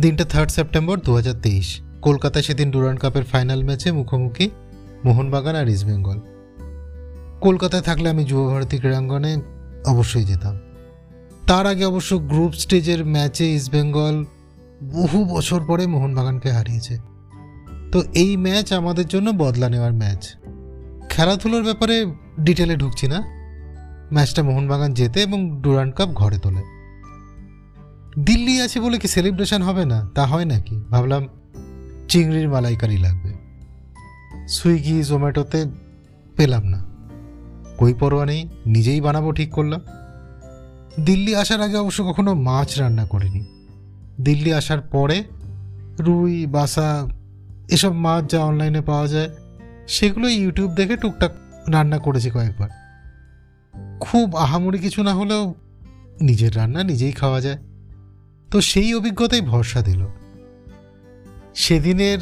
দিনটা third September দু হাজার তেইশ। কলকাতায় সেদিন ডুরান্ড কাপের ফাইনাল ম্যাচে মুখোমুখি মোহনবাগান আর ইস্টবেঙ্গল কলকাতায় থাকলে আমি যুবভারতী ক্রীড়াঙ্গনে অবশ্যই যেতাম। তার আগে অবশ্য গ্রুপ স্টেজের ম্যাচে ইস্টবেঙ্গল বহু বছর পরে মোহনবাগানকে হারিয়েছে। তো এই ম্যাচ আমাদের জন্য বদলা নেওয়ার ম্যাচ খেলাধুলোর ব্যাপারে ডিটেলে ঢুকছি না। ম্যাচটা মোহনবাগান জেতে এবং ডুরান্ড কাপ ঘরে তোলে। দিল্লি আছে বলে কি সেলিব্রেশন হবে না? তা হয় নাকি? ভাবলাম চিংড়ির মালাইকারি লাগবে। সুইগি, জোম্যাটোতে পেলাম না। কই পরোয়া নেই, নিজেই বানাবো ঠিক করলাম। দিল্লি আসার আগে অবশ্য কখনো মাছ রান্না করিনি। দিল্লি আসার পরে রুই, বাসা, এসব মাছ যা অনলাইনে পাওয়া যায় সেগুলো ইউটিউব দেখে টুকটাক রান্না করেছি কয়েকবার। খুব আহামরি কিছু না হলেও নিজের রান্না নিজেই খাওয়া যায়। তো সেই অভিজ্ঞতাই ভরসা দিল। সেদিনের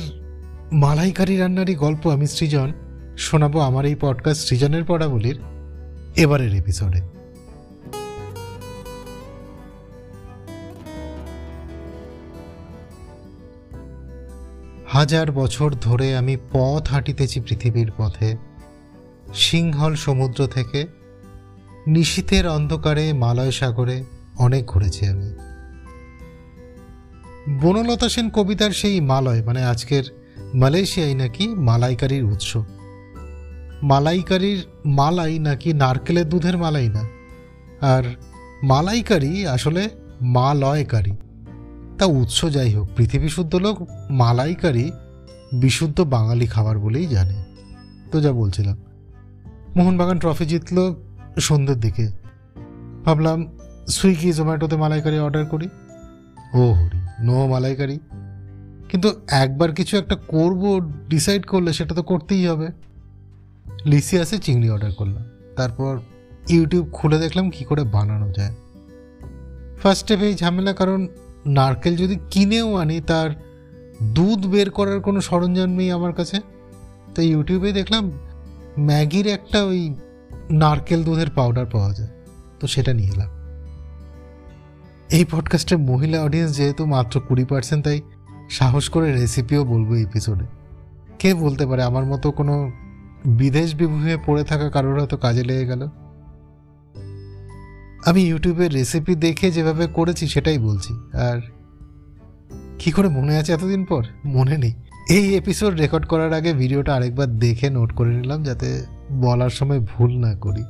মালাইকারি রান্নারই গল্প আমি সৃজন, শোনাবো আমার এই পডকাস্ট সৃজনের পড়াবলির এবারের এপিসোডে হাজার বছর ধরে আমি পথ হাঁটিতেছি পৃথিবীর পথে, সিংহল সমুদ্র থেকে, নিশীথের অন্ধকারে, মালয় সাগরে অনেক ঘুরেছি আমি। বনলতা সেন কবিতার সেই মালয় মানে আজকের মালয়েশিয়ায় নাকি মালাইকারির উৎস। মালাইকারির মালাই নাকি নারকেলের দুধের মালাই না? আর মালাইকারি আসলে মালয়কারী। তা উৎস যাই হোক, পৃথিবী শুদ্ধ লোক মালাইকারি বিশুদ্ধ বাঙালি খাবার বলেই জানে। তো যা বলছিলাম। মোহনবাগান ট্রফি জিতল সন্ধ্যের দিকে। ভাবলাম, সুইগি, জোম্যাটোতে মালাইকারি অর্ডার করি। ও হরি। নো মালাইকারি। কিন্তু একবার কিছু একটা করব ডিসাইড করলে সেটা তো করতেই হবে। লিসিয়াসে চিংড়ি অর্ডার করলাম। তারপর ইউটিউব খুলে দেখলাম কি করে বানানো যায়। ফার্স্ট এই ঝামেলা, কারণ নারকেল যদি কিনেও আনি, তার দুধ বের করার কোনো সরঞ্জাম নেই আমার কাছে। তো ইউটিউবে দেখলাম ম্যাগির একটা ওই নারকেল দুধের পাউডার পাওয়া যায়। তো সেটা নিয়ে এলাম। এই পডকাস্টের মহিলা অডিয়েন্স যেহেতু মাত্র কুড়ি পার্সেন্ট তাই সাহস করে রেসিপিও বলব এপিসোডে কে বলতে পারে, আমার মতো কোনো বিদেশ বিভূয়ে পড়ে থাকা কারোর হয়তো কাজে লেগে গেল। আমি ইউটিউবের রেসিপি দেখে যেভাবে করেছি, সেটাই বলছি। আর কি করে মনে আছে এতদিন পর? মনে নেই। এই এপিসোড রেকর্ড করার আগে ভিডিওটা আরেকবার দেখে নোট করে নিলাম, যাতে বলার সময় ভুল না করি।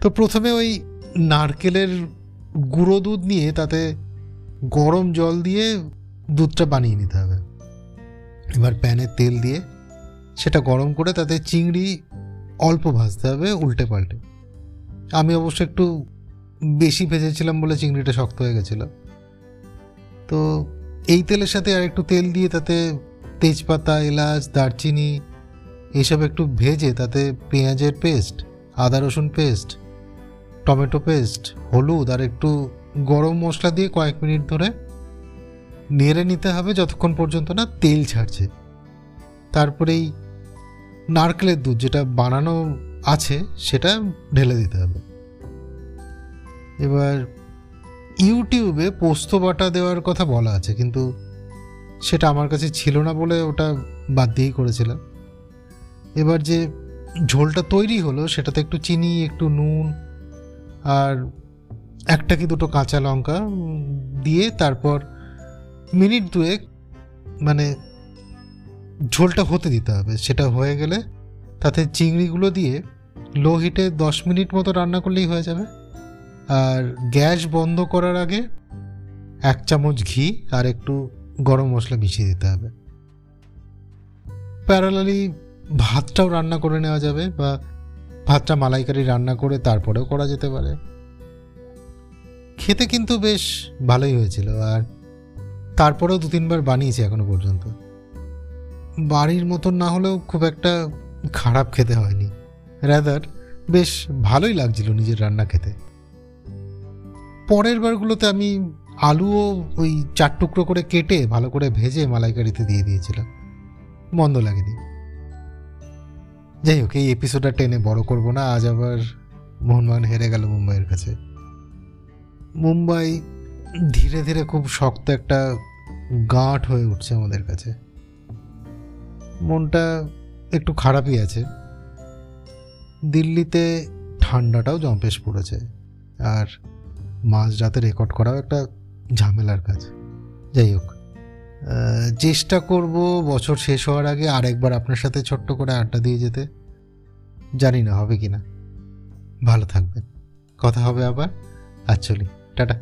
তো প্রথমে ওই নারকেলের গুঁড়ো দুধ নিয়ে তাতে গরম জল দিয়ে দুধটা বানিয়ে নিতে হবে। এবার প্যানে তেল দিয়ে সেটা গরম করে তাতে চিংড়ি অল্প ভাজতে হবে উল্টে পাল্টে। আমি অবশ্য একটু বেশি ভেজেছিলাম বলে চিংড়িটা শক্ত হয়ে গেছিল। তো এই তেলের সাথে আর একটু তেল দিয়ে তাতে তেজপাতা, এলাচ, দারচিনি এসব একটু ভেজে তাতে পেঁয়াজের পেস্ট, আদা রসুন পেস্ট টমেটো পেস্ট, হলুদ আর একটু গরম মশলা দিয়ে কয়েক মিনিট ধরে নেড়ে নিতে হবে যতক্ষণ পর্যন্ত না তেল ছাড়ছে। তারপরেই নারকেলের দুধ যেটা বানানো আছে, সেটা ঢেলে দিতে হবে। এবার ইউটিউবে পোস্ত বাটা দেওয়ার কথা বলা আছে, কিন্তু সেটা আমার কাছে ছিল না বলে ওটা বাদ দিয়েই করেছিলাম। এবার যে ঝোলটা তৈরি হলো, সেটাতে একটু চিনি, একটু নুন আর একটা কি দুটো কাঁচা লঙ্কা দিয়ে তারপর মিনিট দুয়েক মানে ঝোলটা হতে দিতে হবে। সেটা হয়ে গেলে তাতে চিংড়িগুলো দিয়ে লো হিটে দশ মিনিট মতো রান্না করলেই হয়ে যাবে। আর গ্যাস বন্ধ করার আগে এক চামচ ঘি আর একটু গরম মশলা মিশিয়ে দিতে হবে। প্যারালালি ভাতটাও রান্না করে নেওয়া যাবে বা ভাতটা মালাইকারি রান্না করে তারপরেও করা যেতে পারে। খেতে কিন্তু বেশ ভালোই হয়েছিল আর তারপরেও দু তিনবার বানিয়েছি এখনও পর্যন্ত। বাড়ির মতন না হলেও খুব একটা খারাপ খেতে হয়নি। রাদার বেশ ভালোই লাগছিল নিজের রান্না খেতে। পরের বারগুলোতে আমি আলুও ওই চার টুকরো করে কেটে ভালো করে ভেজে মালাইকারিতে দিয়ে দিয়েছিলাম। মন্দ লাগেনি। যাই হোক এই এপিসোডটা টেনে বড় করব না, আজ আবার মোহনবাগান হেরে গেল মুম্বাইয়ের কাছে। মুম্বাই ধীরে ধীরে খুব শক্ত একটা গাঁট হয়ে উঠছে আমাদের কাছে। মনটা একটু খারাপই আছে। দিল্লিতে ঠান্ডাটাও জম্পেশ পড়েছে, আর মাঝরাতে রেকর্ড করাও একটা ঝামেলার কাজ। যাই হোক চেষ্টা করব বছর শেষ হওয়ার আগে আরেকবার আপনার সাথে ছোট্ট করে আড্ডা দিয়ে যেতে। জানি না হবে কি না ভালো থাকবেন। কথা হবে আবার। আর চলি। টাটা।